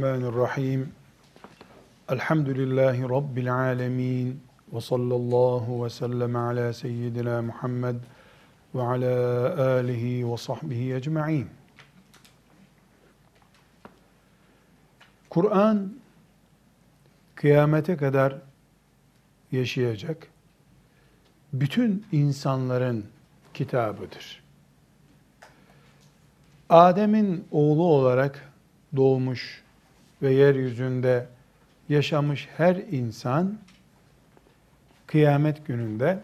Bismillahirrahmanirrahim. Elhamdülillahi Rabbil alemin. Ve sallallahu ve sellem ala seyyidina Muhammed ve ala alihi ve sahbihi ecma'in. Kur'an kıyamete kadar yaşayacak bütün insanların kitabıdır. Adem'in oğlu olarak doğmuş ve yeryüzünde yaşamış her insan kıyamet gününde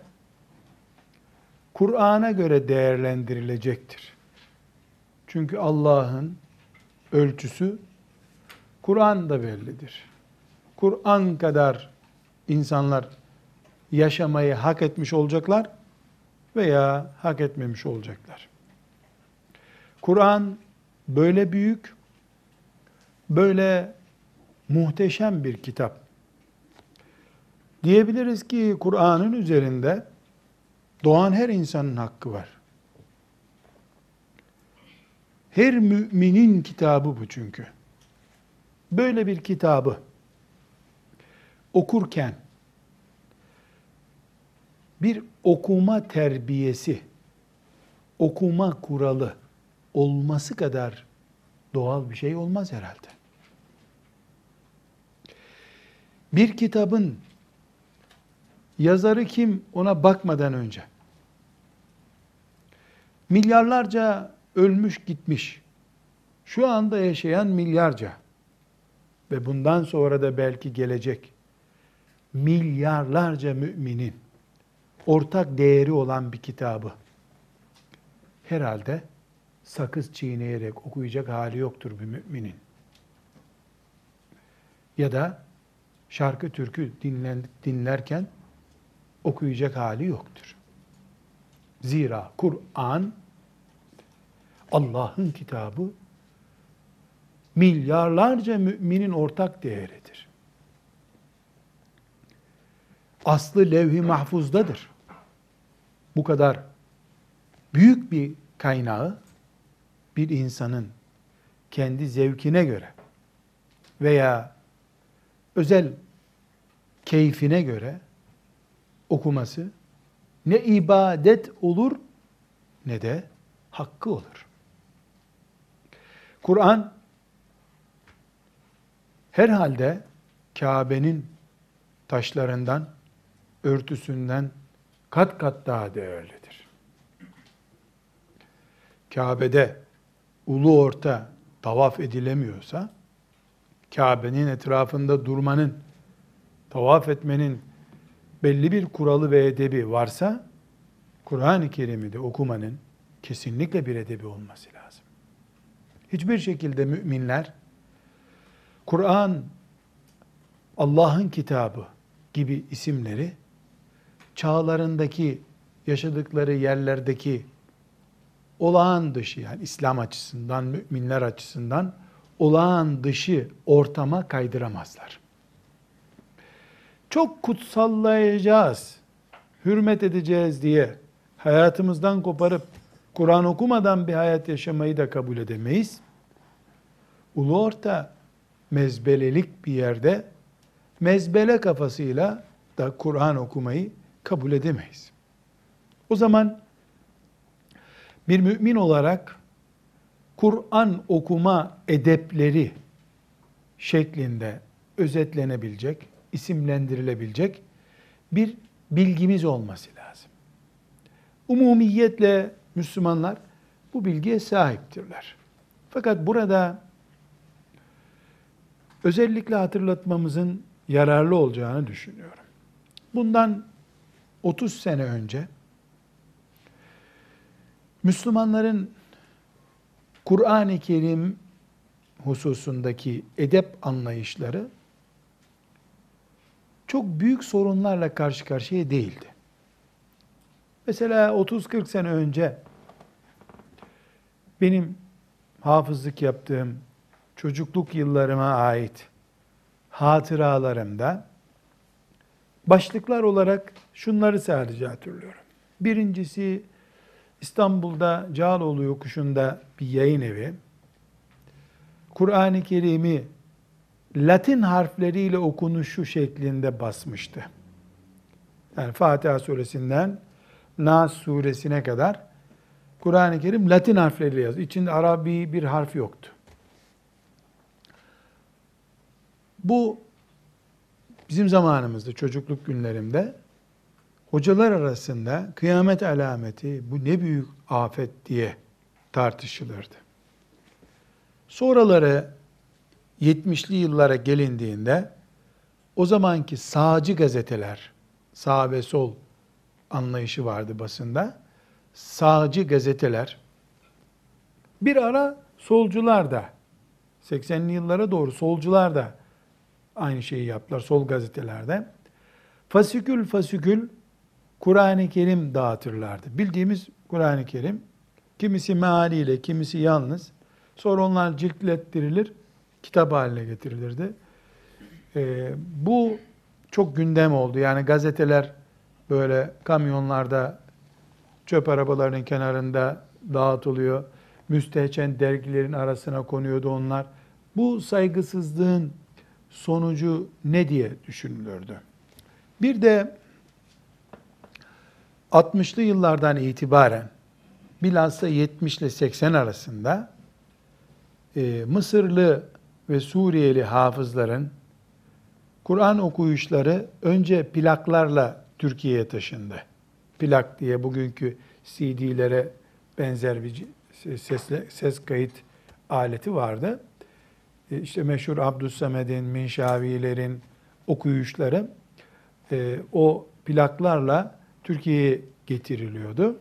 Kur'an'a göre değerlendirilecektir. Çünkü Allah'ın ölçüsü Kur'an'da bellidir. Kur'an kadar insanlar yaşamayı hak etmiş olacaklar veya hak etmemiş olacaklar. Kur'an böyle büyük, böyle muhteşem bir kitap. Diyebiliriz ki Kur'an'ın üzerinde doğan her insanın hakkı var. Her müminin kitabı bu çünkü. Böyle bir kitabı okurken bir okuma terbiyesi, okuma kuralı olması kadar doğal bir şey olmaz herhalde. Bir kitabın yazarı kim ona bakmadan önce. Milyarlarca ölmüş gitmiş, şu anda yaşayan milyarca. Ve bundan sonra da belki gelecek. Milyarlarca müminin ortak değeri olan bir kitabı. Herhalde sakız çiğneyerek okuyacak hali yoktur bir müminin. Ya da şarkı türkü dinlen, dinlerken okuyacak hali yoktur. Zira Kur'an Allah'ın kitabı milyarlarca müminin ortak değeridir. Aslı levh-i mahfuzdadır. Bu kadar büyük bir kaynağı bir insanın kendi zevkine göre veya özel keyfine göre okuması ne ibadet olur ne de hakkı olur. Kur'an herhalde Kabe'nin taşlarından, örtüsünden kat kat daha değerlidir. Kabe'de ulu orta tavaf edilemiyorsa, Kabe'nin etrafında durmanın, tavaf etmenin belli bir kuralı ve edebi varsa, Kur'an-ı Kerim'i de okumanın kesinlikle bir edebi olması lazım. Hiçbir şekilde müminler, Kur'an, Allah'ın kitabı gibi isimleri, çağlarındaki, yaşadıkları yerlerdeki olağan dışı yani İslam açısından, müminler açısından olağan dışı ortama kaydıramazlar. Çok kutsallayacağız, hürmet edeceğiz diye hayatımızdan koparıp Kur'an okumadan bir hayat yaşamayı da kabul edemeyiz. Ulu orta mezbelelik bir yerde mezbele kafasıyla da Kur'an okumayı kabul edemeyiz. O zaman bir mümin olarak Kur'an okuma edepleri şeklinde özetlenebilecek, isimlendirilebilecek bir bilgimiz olması lazım. Umumiyetle Müslümanlar bu bilgiye sahiptirler. Fakat burada özellikle hatırlatmamızın yararlı olacağını düşünüyorum. Bundan 30 sene önce Müslümanların Kur'an-ı Kerim hususundaki edep anlayışları çok büyük sorunlarla karşı karşıya değildi. Mesela 30-40 sene önce benim hafızlık yaptığım çocukluk yıllarıma ait hatıralarımda başlıklar olarak şunları sadece hatırlıyorum. Birincisi İstanbul'da Cağaloğlu yokuşunda bir yayın evi. Kur'an-ı Kerim'i Latin harfleriyle okunuşu şeklinde basmıştı. Yani Fatiha suresinden Nas suresine kadar Kur'an-ı Kerim Latin harfleriyle yazdı. İçinde Arabi bir harf yoktu. Bu bizim zamanımızda, çocukluk günlerimde hocalar arasında kıyamet alameti, bu ne büyük afet diye tartışılırdı. Sonraları 70'li yıllara gelindiğinde o zamanki sağcı gazeteler, sağ ve sol anlayışı vardı basında. Sağcı gazeteler bir ara solcular da 80'li yıllara doğru solcular da aynı şeyi yaptılar sol gazetelerde. Fasikül fasikül Kur'an-ı Kerim dağıtırlardı. Bildiğimiz Kur'an-ı Kerim kimisi mealiyle, kimisi yalnız. Sonra onlar ciltlettirilir, kitap haline getirilirdi. Ee, bu çok gündem oldu. Yani gazeteler böyle kamyonlarda çöp arabalarının kenarında dağıtılıyor. Müstehcen dergilerin arasına konuyordu onlar. Bu saygısızlığın sonucu ne diye düşünülürdü. Bir de 60'lı yıllardan itibaren bilhassa 70 ile 80 arasında e, Mısırlı ve Suriyeli hafızların Kur'an okuyuşları önce plaklarla Türkiye'ye taşındı. Plak diye bugünkü CD'lere benzer bir ses, ses kayıt aleti vardı. E, işte meşhur Abdüssamed'in, Minşavilerin okuyuşları e, o plaklarla Türkiye'ye getiriliyordu.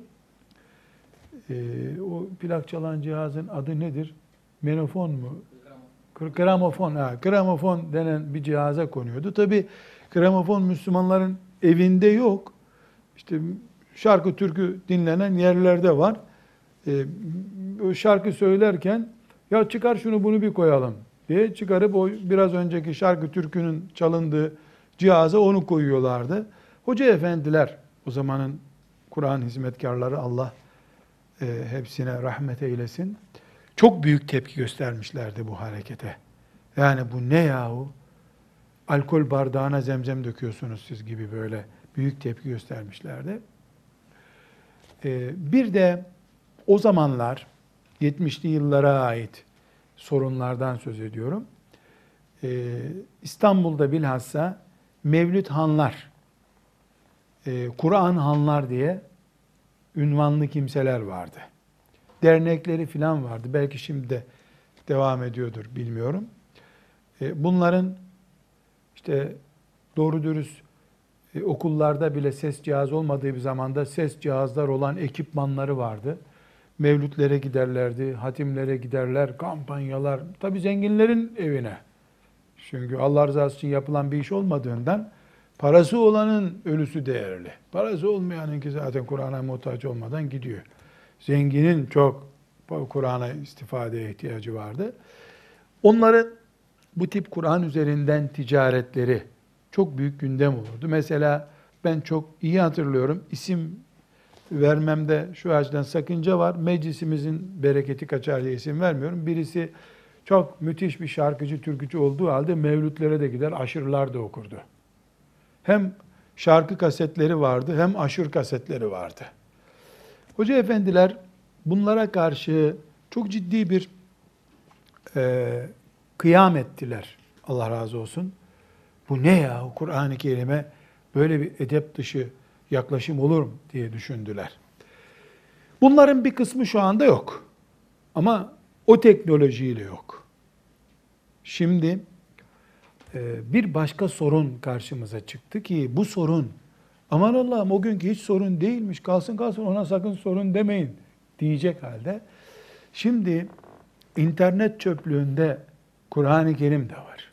E, o plak çalan cihazın adı nedir? Menofon mu? Gramofon, ha, gramofon denen bir cihaza konuyordu. Tabi gramofon Müslümanların evinde yok. İşte şarkı türkü dinlenen yerlerde var. Ee, şarkı söylerken ya çıkar şunu bunu bir koyalım diye çıkarıp o biraz önceki şarkı türkünün çalındığı cihaza onu koyuyorlardı. Hoca efendiler o zamanın Kur'an hizmetkarları Allah e, hepsine rahmet eylesin. Çok büyük tepki göstermişlerdi bu harekete. Yani bu ne yahu? Alkol bardağına zemzem döküyorsunuz siz gibi böyle büyük tepki göstermişlerdi. Ee, bir de o zamanlar 70'li yıllara ait sorunlardan söz ediyorum. Ee, İstanbul'da bilhassa Mevlüt Hanlar, e, Kur'an Hanlar diye ünvanlı kimseler vardı. Dernekleri filan vardı. Belki şimdi de devam ediyordur bilmiyorum. E, bunların işte doğru dürüst e, okullarda bile ses cihazı olmadığı bir zamanda ses cihazlar olan ekipmanları vardı. Mevlütlere giderlerdi, hatimlere giderler, kampanyalar. Tabi zenginlerin evine. Çünkü Allah rızası için yapılan bir iş olmadığından parası olanın ölüsü değerli. Parası olmayanınki zaten Kur'an'a muhtaç olmadan gidiyor. Zenginin çok Kur'an'a istifadeye ihtiyacı vardı. Onların bu tip Kur'an üzerinden ticaretleri çok büyük gündem olurdu. Mesela ben çok iyi hatırlıyorum. İsim vermemde şu açıdan sakınca var. Meclisimizin bereketi kaçar diye isim vermiyorum. Birisi çok müthiş bir şarkıcı, türkücü olduğu halde mevlütlere de gider, aşırılar da okurdu. Hem şarkı kasetleri vardı, hem aşır kasetleri vardı. Hoca efendiler bunlara karşı çok ciddi bir e, kıyam ettiler. Allah razı olsun. Bu ne ya? Kur'an-ı Kerim'e böyle bir edep dışı yaklaşım olur mu diye düşündüler. Bunların bir kısmı şu anda yok. Ama o teknolojiyle yok. Şimdi bir başka sorun karşımıza çıktı ki bu sorun aman Allah'ım o günkü hiç sorun değilmiş kalsın kalsın ona sakın sorun demeyin diyecek halde. Şimdi internet çöplüğünde Kur'an-ı Kerim de var.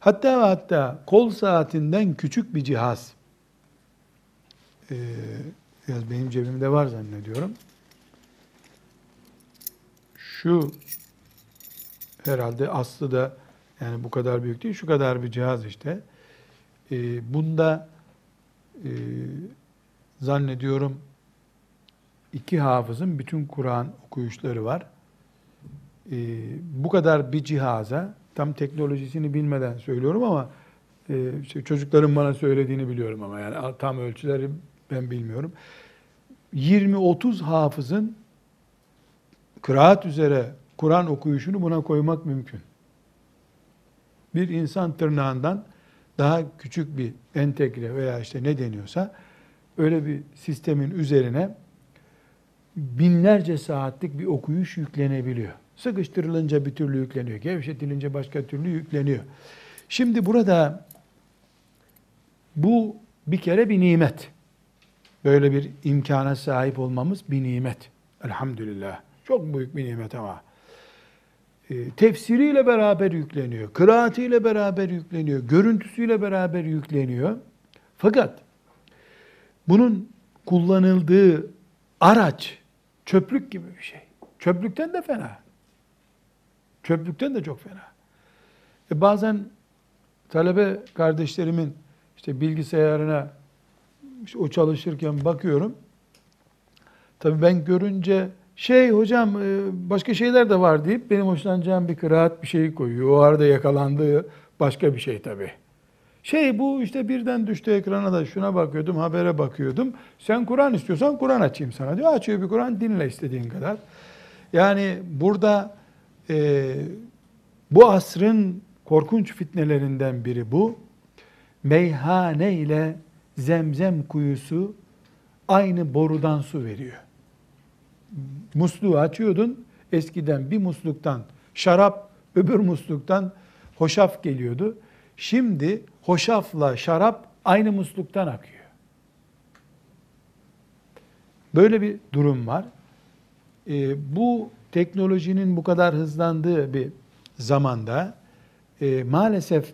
Hatta hatta kol saatinden küçük bir cihaz, ee, biraz benim cebimde var zannediyorum. Şu herhalde aslı da yani bu kadar büyük değil, şu kadar bir cihaz işte. Ee, bunda e, zannediyorum iki hafızın bütün Kur'an okuyuşları var. e, bu kadar bir cihaza, tam teknolojisini bilmeden söylüyorum ama e, çocukların bana söylediğini biliyorum ama yani tam ölçüleri ben bilmiyorum. 20-30 hafızın kıraat üzere Kur'an okuyuşunu buna koymak mümkün. Bir insan tırnağından daha küçük bir entegre veya işte ne deniyorsa öyle bir sistemin üzerine binlerce saatlik bir okuyuş yüklenebiliyor. Sıkıştırılınca bir türlü yükleniyor, gevşetilince başka türlü yükleniyor. Şimdi burada bu bir kere bir nimet. Böyle bir imkana sahip olmamız bir nimet. Elhamdülillah. Çok büyük bir nimet ama. E, tefsiriyle beraber yükleniyor, kıraatiyle beraber yükleniyor, görüntüsüyle beraber yükleniyor. Fakat bunun kullanıldığı araç çöplük gibi bir şey. Çöplükten de fena. Çöplükten de çok fena. E bazen talebe kardeşlerimin işte bilgisayarına işte o çalışırken bakıyorum. Tabii ben görünce şey hocam e, başka şeyler de var deyip benim hoşlanacağım bir kıraat bir şey koyuyor. O arada yakalandığı başka bir şey tabii. Şey bu işte birden düştü ekrana da şuna bakıyordum, habere bakıyordum. Sen Kur'an istiyorsan Kur'an açayım sana diyor. Açıyor bir Kur'an dinle istediğin kadar. Yani burada e, bu asrın korkunç fitnelerinden biri bu. Meyhane ile zemzem kuyusu aynı borudan su veriyor. Musluğu açıyordun, eskiden bir musluktan şarap, öbür musluktan hoşaf geliyordu. Şimdi hoşafla şarap aynı musluktan akıyor. Böyle bir durum var. E, bu teknolojinin bu kadar hızlandığı bir zamanda e, maalesef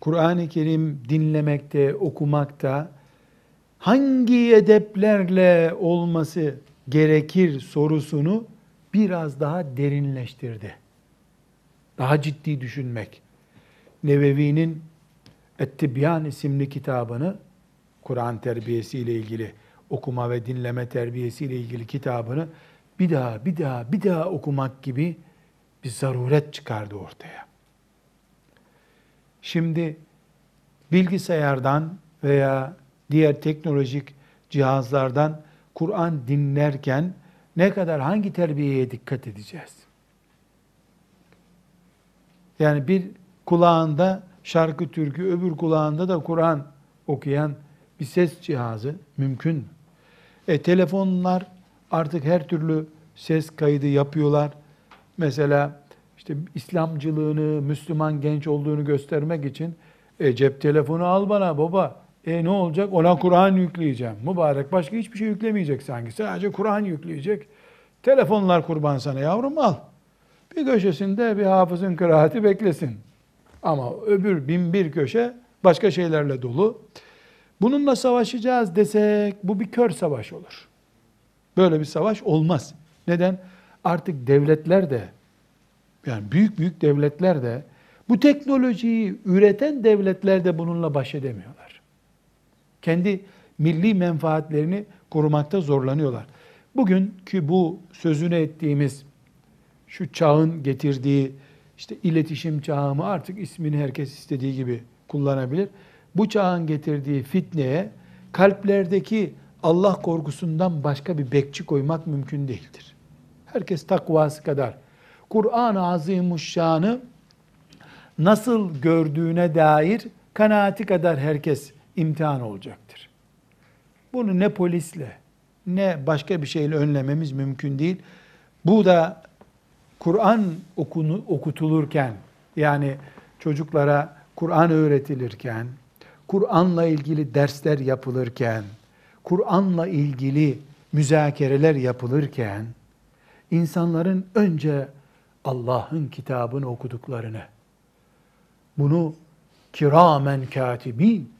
Kur'an-ı Kerim dinlemekte, okumakta hangi edeplerle olması gerekir sorusunu biraz daha derinleştirdi. Daha ciddi düşünmek. Nevevi'nin Ettibyan isimli kitabını Kur'an terbiyesi ile ilgili okuma ve dinleme terbiyesi ile ilgili kitabını bir daha bir daha bir daha okumak gibi bir zaruret çıkardı ortaya. Şimdi bilgisayardan veya diğer teknolojik cihazlardan Kur'an dinlerken ne kadar hangi terbiyeye dikkat edeceğiz? Yani bir kulağında şarkı türkü, öbür kulağında da Kur'an okuyan bir ses cihazı mümkün mü? E, telefonlar artık her türlü ses kaydı yapıyorlar. Mesela işte İslamcılığını, Müslüman genç olduğunu göstermek için e, cep telefonu al bana baba. E ne olacak? Ona Kur'an yükleyeceğim. Mübarek başka hiçbir şey yüklemeyecek sanki. Sadece Kur'an yükleyecek. Telefonlar kurban sana yavrum al. Bir köşesinde bir hafızın kıraati beklesin. Ama öbür bin bir köşe başka şeylerle dolu. Bununla savaşacağız desek bu bir kör savaş olur. Böyle bir savaş olmaz. Neden? Artık devletler de yani büyük büyük devletler de bu teknolojiyi üreten devletler de bununla baş edemiyorlar. Kendi milli menfaatlerini korumakta zorlanıyorlar. Bugünkü bu sözünü ettiğimiz şu çağın getirdiği işte iletişim çağı mı artık ismini herkes istediği gibi kullanabilir. Bu çağın getirdiği fitneye kalplerdeki Allah korkusundan başka bir bekçi koymak mümkün değildir. Herkes takvası kadar Kur'an-ı Azimuşşan'ı nasıl gördüğüne dair kanaati kadar herkes imtihan olacaktır. Bunu ne polisle ne başka bir şeyle önlememiz mümkün değil. Bu da Kur'an okunu, okutulurken yani çocuklara Kur'an öğretilirken, Kur'an'la ilgili dersler yapılırken, Kur'an'la ilgili müzakereler yapılırken insanların önce Allah'ın kitabını okuduklarını, bunu kiramen katibin,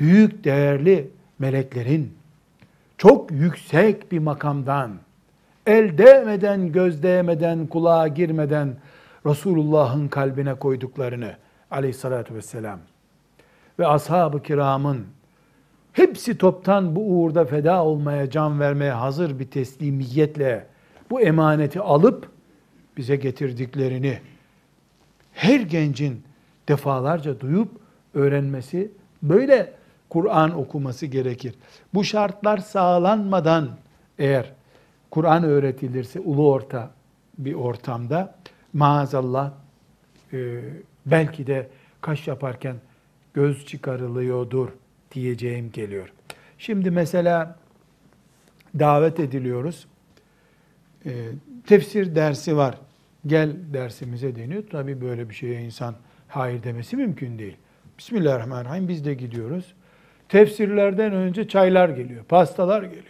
büyük değerli meleklerin çok yüksek bir makamdan, el değmeden, göz değmeden, kulağa girmeden Resulullah'ın kalbine koyduklarını aleyhissalatü vesselam ve ashab-ı kiramın hepsi toptan bu uğurda feda olmaya, can vermeye hazır bir teslimiyetle bu emaneti alıp bize getirdiklerini her gencin defalarca duyup öğrenmesi, böyle Kur'an okuması gerekir. Bu şartlar sağlanmadan eğer Kur'an öğretilirse ulu orta bir ortamda maazallah e, belki de kaş yaparken göz çıkarılıyordur diyeceğim geliyor. Şimdi mesela davet ediliyoruz. E, tefsir dersi var. Gel dersimize deniyor. Tabii böyle bir şeye insan hayır demesi mümkün değil. Bismillahirrahmanirrahim biz de gidiyoruz. Tefsirlerden önce çaylar geliyor, pastalar geliyor.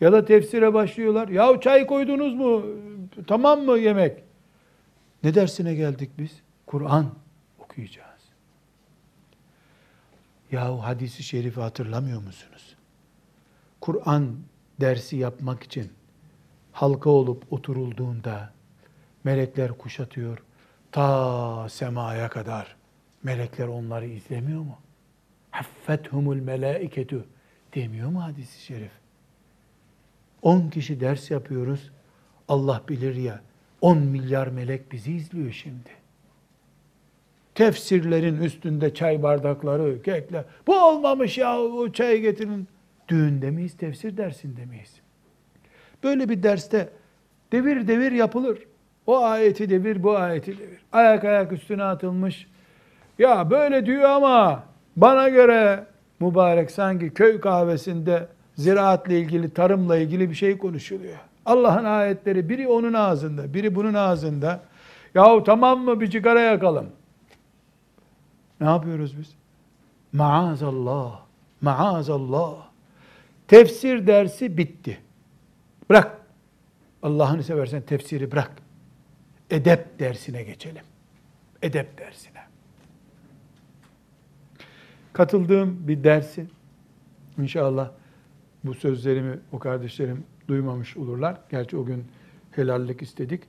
Ya da tefsire başlıyorlar. Ya çay koydunuz mu? Tamam mı yemek? Ne dersine geldik biz? Kur'an okuyacağız. Yahu hadisi şerifi hatırlamıyor musunuz? Kur'an dersi yapmak için halka olup oturulduğunda melekler kuşatıyor. Ta semaya kadar melekler onları izlemiyor mu? Haffethumul melaiketu demiyor mu hadisi şerif? 10 kişi ders yapıyoruz. Allah bilir ya 10 milyar melek bizi izliyor şimdi. Tefsirlerin üstünde çay bardakları, kekler. Bu olmamış ya o çayı getirin. Düğünde miyiz, tefsir dersinde miyiz? Böyle bir derste devir devir yapılır. O ayeti devir, bu ayeti devir. Ayak ayak üstüne atılmış. Ya böyle diyor ama bana göre mübarek sanki köy kahvesinde ziraatle ilgili, tarımla ilgili bir şey konuşuluyor. Allah'ın ayetleri biri onun ağzında, biri bunun ağzında. Yahu tamam mı bir sigara yakalım. Ne yapıyoruz biz? Maazallah, maazallah. Tefsir dersi bitti. Bırak. Allah'ını seversen tefsiri bırak. Edep dersine geçelim. Edep dersine. Katıldığım bir dersi, inşallah bu sözlerimi o kardeşlerim duymamış olurlar. Gerçi o gün helallik istedik.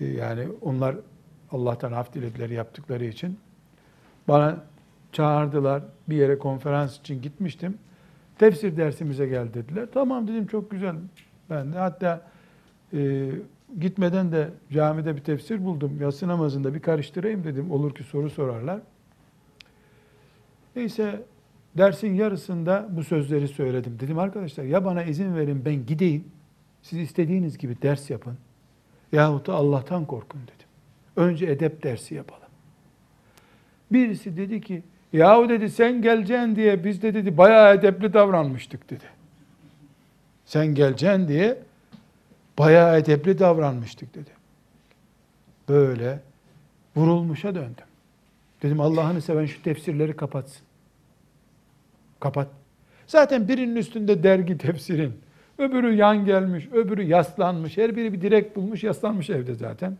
Ee, yani onlar Allah'tan af dilediler yaptıkları için. Bana çağırdılar. Bir yere konferans için gitmiştim. Tefsir dersimize gel dediler. Tamam dedim çok güzel. Ben de hatta e, gitmeden de camide bir tefsir buldum. Yatsı namazında bir karıştırayım dedim. Olur ki soru sorarlar. Neyse dersin yarısında bu sözleri söyledim. Dedim arkadaşlar ya bana izin verin ben gideyim. Siz istediğiniz gibi ders yapın. Yahut da Allah'tan korkun dedim. Önce edep dersi yapalım. Birisi dedi ki yahu dedi sen geleceksin diye biz de dedi bayağı edepli davranmıştık dedi. Sen geleceksin diye bayağı edepli davranmıştık dedi. Böyle vurulmuşa döndüm. Dedim Allah'ını seven şu tefsirleri kapatsın. Kapat. Zaten birinin üstünde dergi tefsirin. Öbürü yan gelmiş, öbürü yaslanmış. Her biri bir direk bulmuş, yaslanmış evde zaten.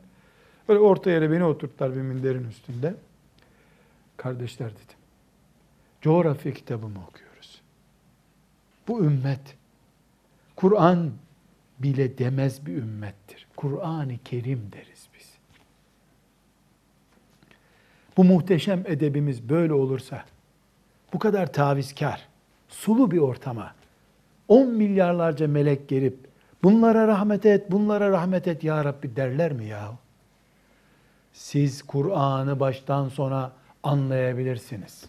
Böyle orta yere beni oturttular bir minderin üstünde. Kardeşler dedim. Coğrafya kitabımı okuyoruz. Bu ümmet Kur'an bile demez bir ümmettir. Kur'an-ı Kerim deriz biz. Bu muhteşem edebimiz böyle olursa, bu kadar tavizkar, sulu bir ortama 10 milyarlarca melek gelip bunlara rahmet et, bunlara rahmet et ya Rabbi derler mi ya? Siz Kur'an'ı baştan sona anlayabilirsiniz.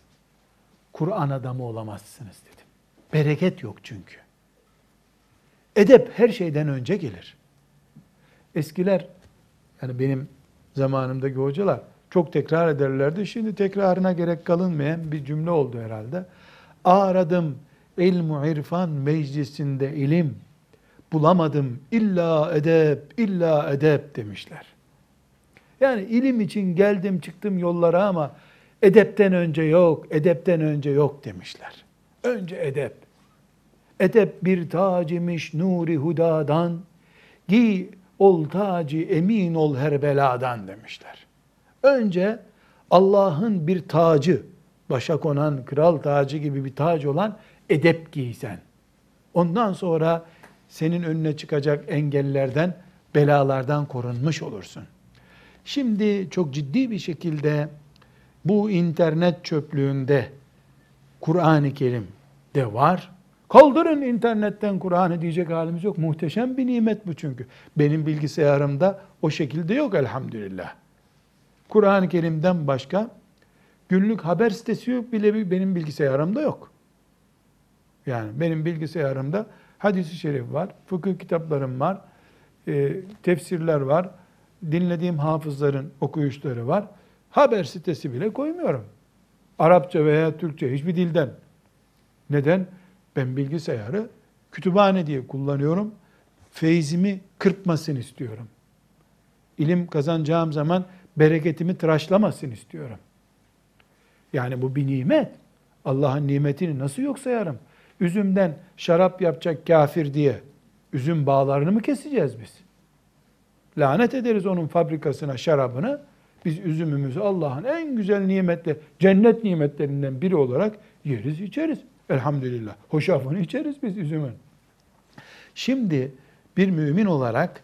Kur'an adamı olamazsınız dedim. Bereket yok çünkü. Edep her şeyden önce gelir. Eskiler, yani benim zamanımdaki hocalar çok tekrar ederlerdi. Şimdi tekrarına gerek kalınmayan bir cümle oldu herhalde. Aradım ilmu irfan meclisinde ilim, bulamadım illa edep, illa edep demişler. Yani ilim için geldim çıktım yollara ama edepten önce yok, edepten önce yok demişler. Önce edep. Edep bir tacimiş nuri hudadan, giy ol tacı emin ol her beladan demişler. Önce Allah'ın bir tacı, başa konan kral tacı gibi bir tac olan edep giysen. Ondan sonra senin önüne çıkacak engellerden, belalardan korunmuş olursun. Şimdi çok ciddi bir şekilde bu internet çöplüğünde Kur'an-ı Kerim de var Kaldırın internetten Kur'an'ı diyecek halimiz yok. Muhteşem bir nimet bu çünkü. Benim bilgisayarımda o şekilde yok elhamdülillah. Kur'an-ı Kerim'den başka günlük haber sitesi yok bile benim bilgisayarımda yok. Yani benim bilgisayarımda hadis-i şerif var, fıkıh kitaplarım var, e, tefsirler var, dinlediğim hafızların okuyuşları var. Haber sitesi bile koymuyorum. Arapça veya Türkçe hiçbir dilden. Neden? Ben bilgisayarı kütüphane diye kullanıyorum. Feyzimi kırpmasın istiyorum. İlim kazanacağım zaman bereketimi tıraşlamasın istiyorum. Yani bu bir nimet. Allah'ın nimetini nasıl yok sayarım? Üzümden şarap yapacak kafir diye üzüm bağlarını mı keseceğiz biz? Lanet ederiz onun fabrikasına, şarabını. Biz üzümümüzü Allah'ın en güzel nimetle, cennet nimetlerinden biri olarak yeriz, içeriz. Elhamdülillah. Hoşafını içeriz biz üzümün. Şimdi bir mümin olarak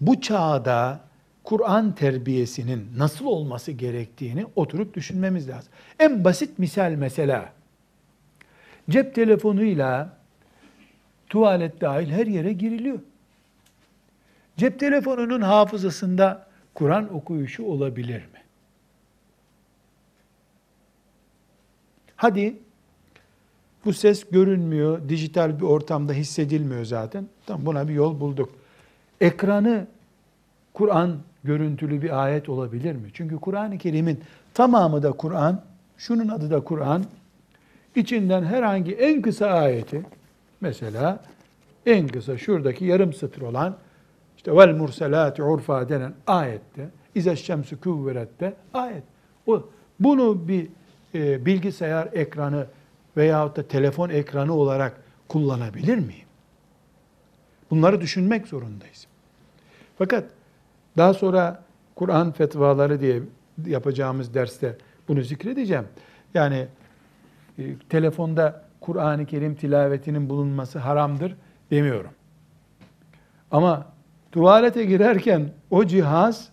bu çağda Kur'an terbiyesinin nasıl olması gerektiğini oturup düşünmemiz lazım. En basit misal mesela cep telefonuyla tuvalet dahil her yere giriliyor. Cep telefonunun hafızasında Kur'an okuyuşu olabilir mi? Hadi bu ses görünmüyor, dijital bir ortamda hissedilmiyor zaten. Tamam buna bir yol bulduk. Ekranı Kur'an görüntülü bir ayet olabilir mi? Çünkü Kur'an-ı Kerim'in tamamı da Kur'an, şunun adı da Kur'an. İçinden herhangi en kısa ayeti, mesela en kısa şuradaki yarım satır olan işte vel murselati urfa denen ayette, İze şemsu kuvverette ayet. O, bunu bir e, bilgisayar ekranı veyahut da telefon ekranı olarak kullanabilir miyim? Bunları düşünmek zorundayız. Fakat daha sonra Kur'an fetvaları diye yapacağımız derste bunu zikredeceğim. Yani e, telefonda Kur'an-ı Kerim tilavetinin bulunması haramdır demiyorum. Ama tuvalete girerken o cihaz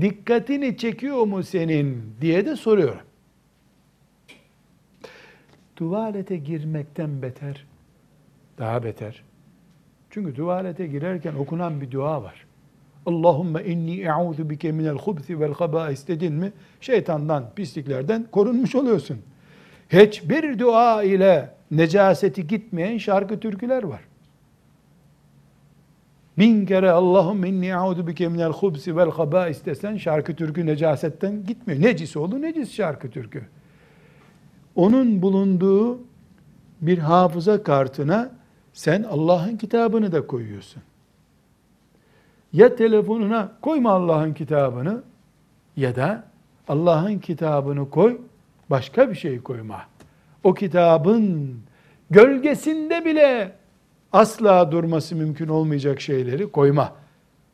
dikkatini çekiyor mu senin diye de soruyorum. Tuvalete girmekten beter, daha beter. Çünkü tuvalete girerken okunan bir dua var. Allahümme inni e'udhu bike minel hubsi vel habais dedin mi şeytandan, pisliklerden korunmuş oluyorsun. Hiçbir dua ile necaseti gitmeyen şarkı türküler var. Bin kere Allahümme inni e'udhu bike minel hubsi vel habais desen şarkı türkü necasetten gitmiyor. Necis oldu, necis şarkı türkü. Onun bulunduğu bir hafıza kartına sen Allah'ın kitabını da koyuyorsun. Ya telefonuna koyma Allah'ın kitabını ya da Allah'ın kitabını koy, başka bir şey koyma. O kitabın gölgesinde bile asla durması mümkün olmayacak şeyleri koyma.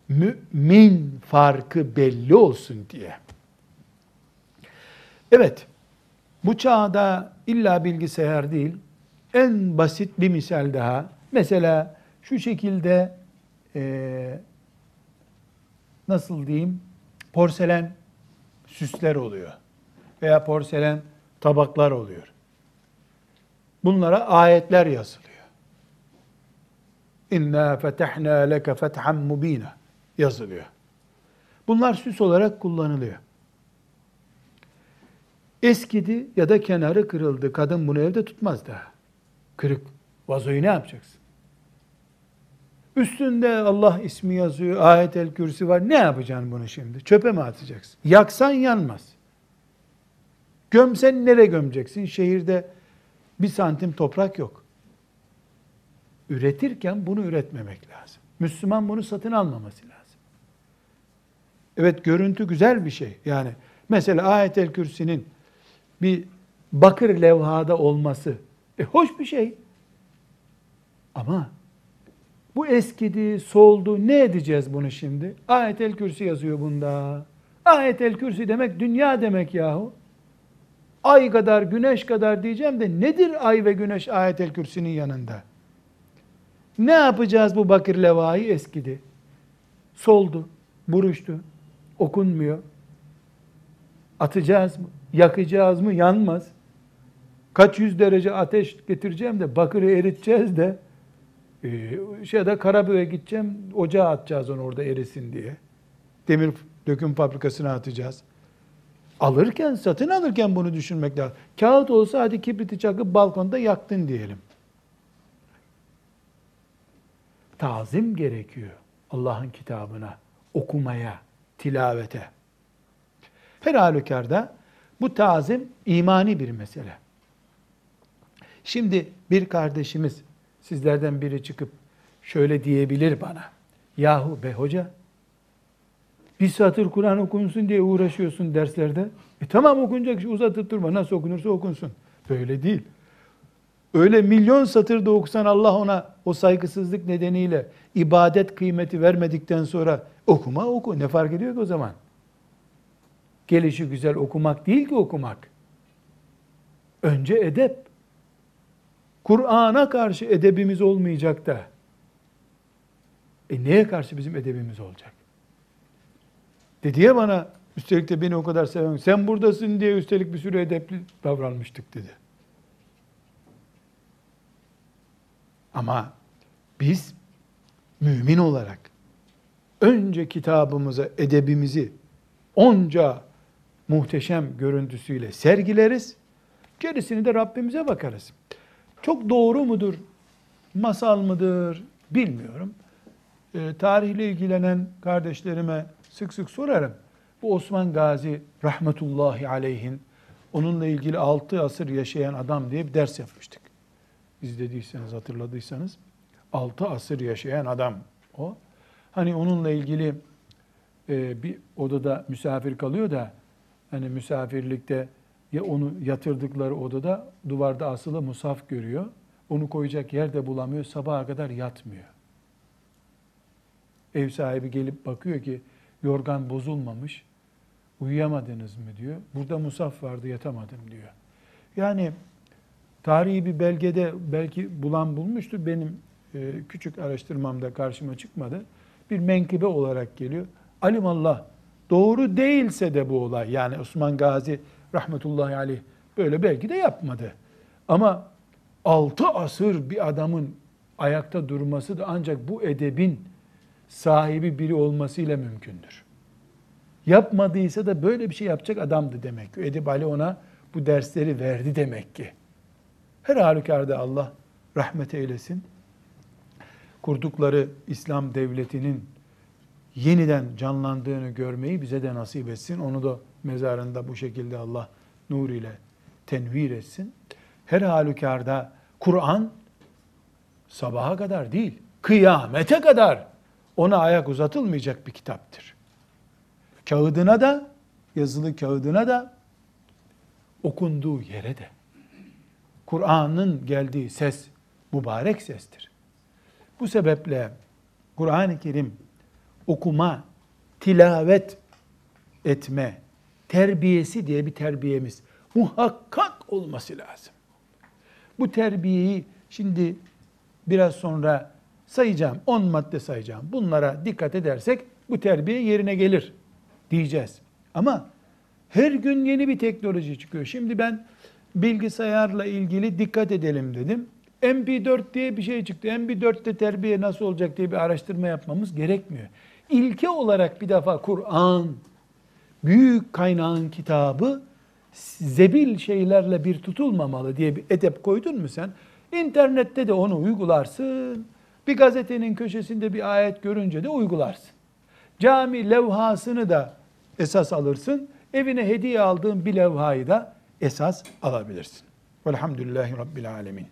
Mümin farkı belli olsun diye. Evet, bu çağda illa bilgisayar değil, en basit bir misal daha. Mesela şu şekilde e, nasıl diyeyim porselen süsler oluyor veya porselen tabaklar oluyor. Bunlara ayetler yazılıyor. İnna fetahna leke fethan mubina yazılıyor. Bunlar süs olarak kullanılıyor. Eskidi ya da kenarı kırıldı. Kadın bunu evde tutmaz daha. Kırık. Vazoyu ne yapacaksın? Üstünde Allah ismi yazıyor, ayet-el kürsi var. Ne yapacaksın bunu şimdi? Çöpe mi atacaksın? Yaksan yanmaz. Gömsen nereye gömeceksin? Şehirde bir santim toprak yok. Üretirken bunu üretmemek lazım. Müslüman bunu satın almaması lazım. Evet görüntü güzel bir şey. Yani mesela ayet-el kürsinin bir bakır levhada olması e, hoş bir şey. Ama bu eskidi, soldu. Ne edeceğiz bunu şimdi? Ayet-el Kürsi yazıyor bunda. Ayet-el Kürsi demek dünya demek yahu. Ay kadar, güneş kadar diyeceğim de nedir ay ve güneş ayet-el Kürsi'nin yanında? Ne yapacağız bu bakır levhayı eskidi? Soldu, buruştu, okunmuyor. Atacağız mı? Yakacağız mı? Yanmaz. Kaç yüz derece ateş getireceğim de bakırı eriteceğiz de e, şeyde Karabük'e gideceğim ocağa atacağız onu orada erisin diye. Demir döküm fabrikasına atacağız. Alırken, satın alırken bunu düşünmek lazım. Kağıt olsa hadi kibriti çakıp balkonda yaktın diyelim. Tazim gerekiyor Allah'ın kitabına, okumaya, tilavete. Her halükarda bu tazim imani bir mesele. Şimdi bir kardeşimiz sizlerden biri çıkıp şöyle diyebilir bana. Yahu be hoca bir satır Kur'an okunsun diye uğraşıyorsun derslerde. E tamam okunacak şey uzatıp durma. Nasıl okunursa okunsun. Böyle değil. Öyle milyon satırda okusan Allah ona o saygısızlık nedeniyle ibadet kıymeti vermedikten sonra okuma oku. Ne fark ediyor ki o zaman? Gelişi güzel okumak değil ki okumak. Önce edep. Kur'an'a karşı edebimiz olmayacak da. E neye karşı bizim edebimiz olacak? Dedi ya bana, üstelik de beni o kadar seven, sen buradasın diye üstelik bir sürü edepli davranmıştık dedi. Ama biz mümin olarak önce kitabımıza, edebimizi onca muhteşem görüntüsüyle sergileriz. Gerisini de Rabbimize bakarız. Çok doğru mudur, masal mıdır bilmiyorum. E, tarihle ilgilenen kardeşlerime sık sık sorarım. Bu Osman Gazi rahmetullahi aleyhin onunla ilgili 6 asır yaşayan adam diye bir ders yapmıştık. İzlediyseniz, hatırladıysanız 6 asır yaşayan adam o. Hani onunla ilgili e, bir odada misafir kalıyor da hani misafirlikte ya onu yatırdıkları odada duvarda asılı musaf görüyor. Onu koyacak yer de bulamıyor. Sabaha kadar yatmıyor. Ev sahibi gelip bakıyor ki yorgan bozulmamış. Uyuyamadınız mı diyor. Burada musaf vardı yatamadım diyor. Yani tarihi bir belgede belki bulan bulmuştur. Benim e, küçük araştırmamda karşıma çıkmadı. Bir menkıbe olarak geliyor. Alimallah doğru değilse de bu olay yani Osman Gazi rahmetullahi aleyh böyle belki de yapmadı. Ama altı asır bir adamın ayakta durması da ancak bu edebin sahibi biri olmasıyla mümkündür. Yapmadıysa da böyle bir şey yapacak adamdı demek ki. Edip Ali ona bu dersleri verdi demek ki. Her halükarda Allah rahmet eylesin. Kurdukları İslam devletinin yeniden canlandığını görmeyi bize de nasip etsin. Onu da mezarında bu şekilde Allah nur ile tenvir etsin. Her halükarda Kur'an sabaha kadar değil, kıyamete kadar ona ayak uzatılmayacak bir kitaptır. Kağıdına da, yazılı kağıdına da, okunduğu yere de. Kur'an'ın geldiği ses mübarek sestir. Bu sebeple Kur'an-ı Kerim okuma, tilavet etme, terbiyesi diye bir terbiyemiz muhakkak olması lazım. Bu terbiyeyi şimdi biraz sonra sayacağım, 10 madde sayacağım. Bunlara dikkat edersek bu terbiye yerine gelir diyeceğiz. Ama her gün yeni bir teknoloji çıkıyor. Şimdi ben bilgisayarla ilgili dikkat edelim dedim. MP4 diye bir şey çıktı. MP4'te terbiye nasıl olacak diye bir araştırma yapmamız gerekmiyor. İlke olarak bir defa Kur'an, büyük kaynağın kitabı zebil şeylerle bir tutulmamalı diye bir edep koydun mu sen? İnternette de onu uygularsın. Bir gazetenin köşesinde bir ayet görünce de uygularsın. Cami levhasını da esas alırsın. Evine hediye aldığın bir levhayı da esas alabilirsin. Velhamdülillahi Rabbil Alemin.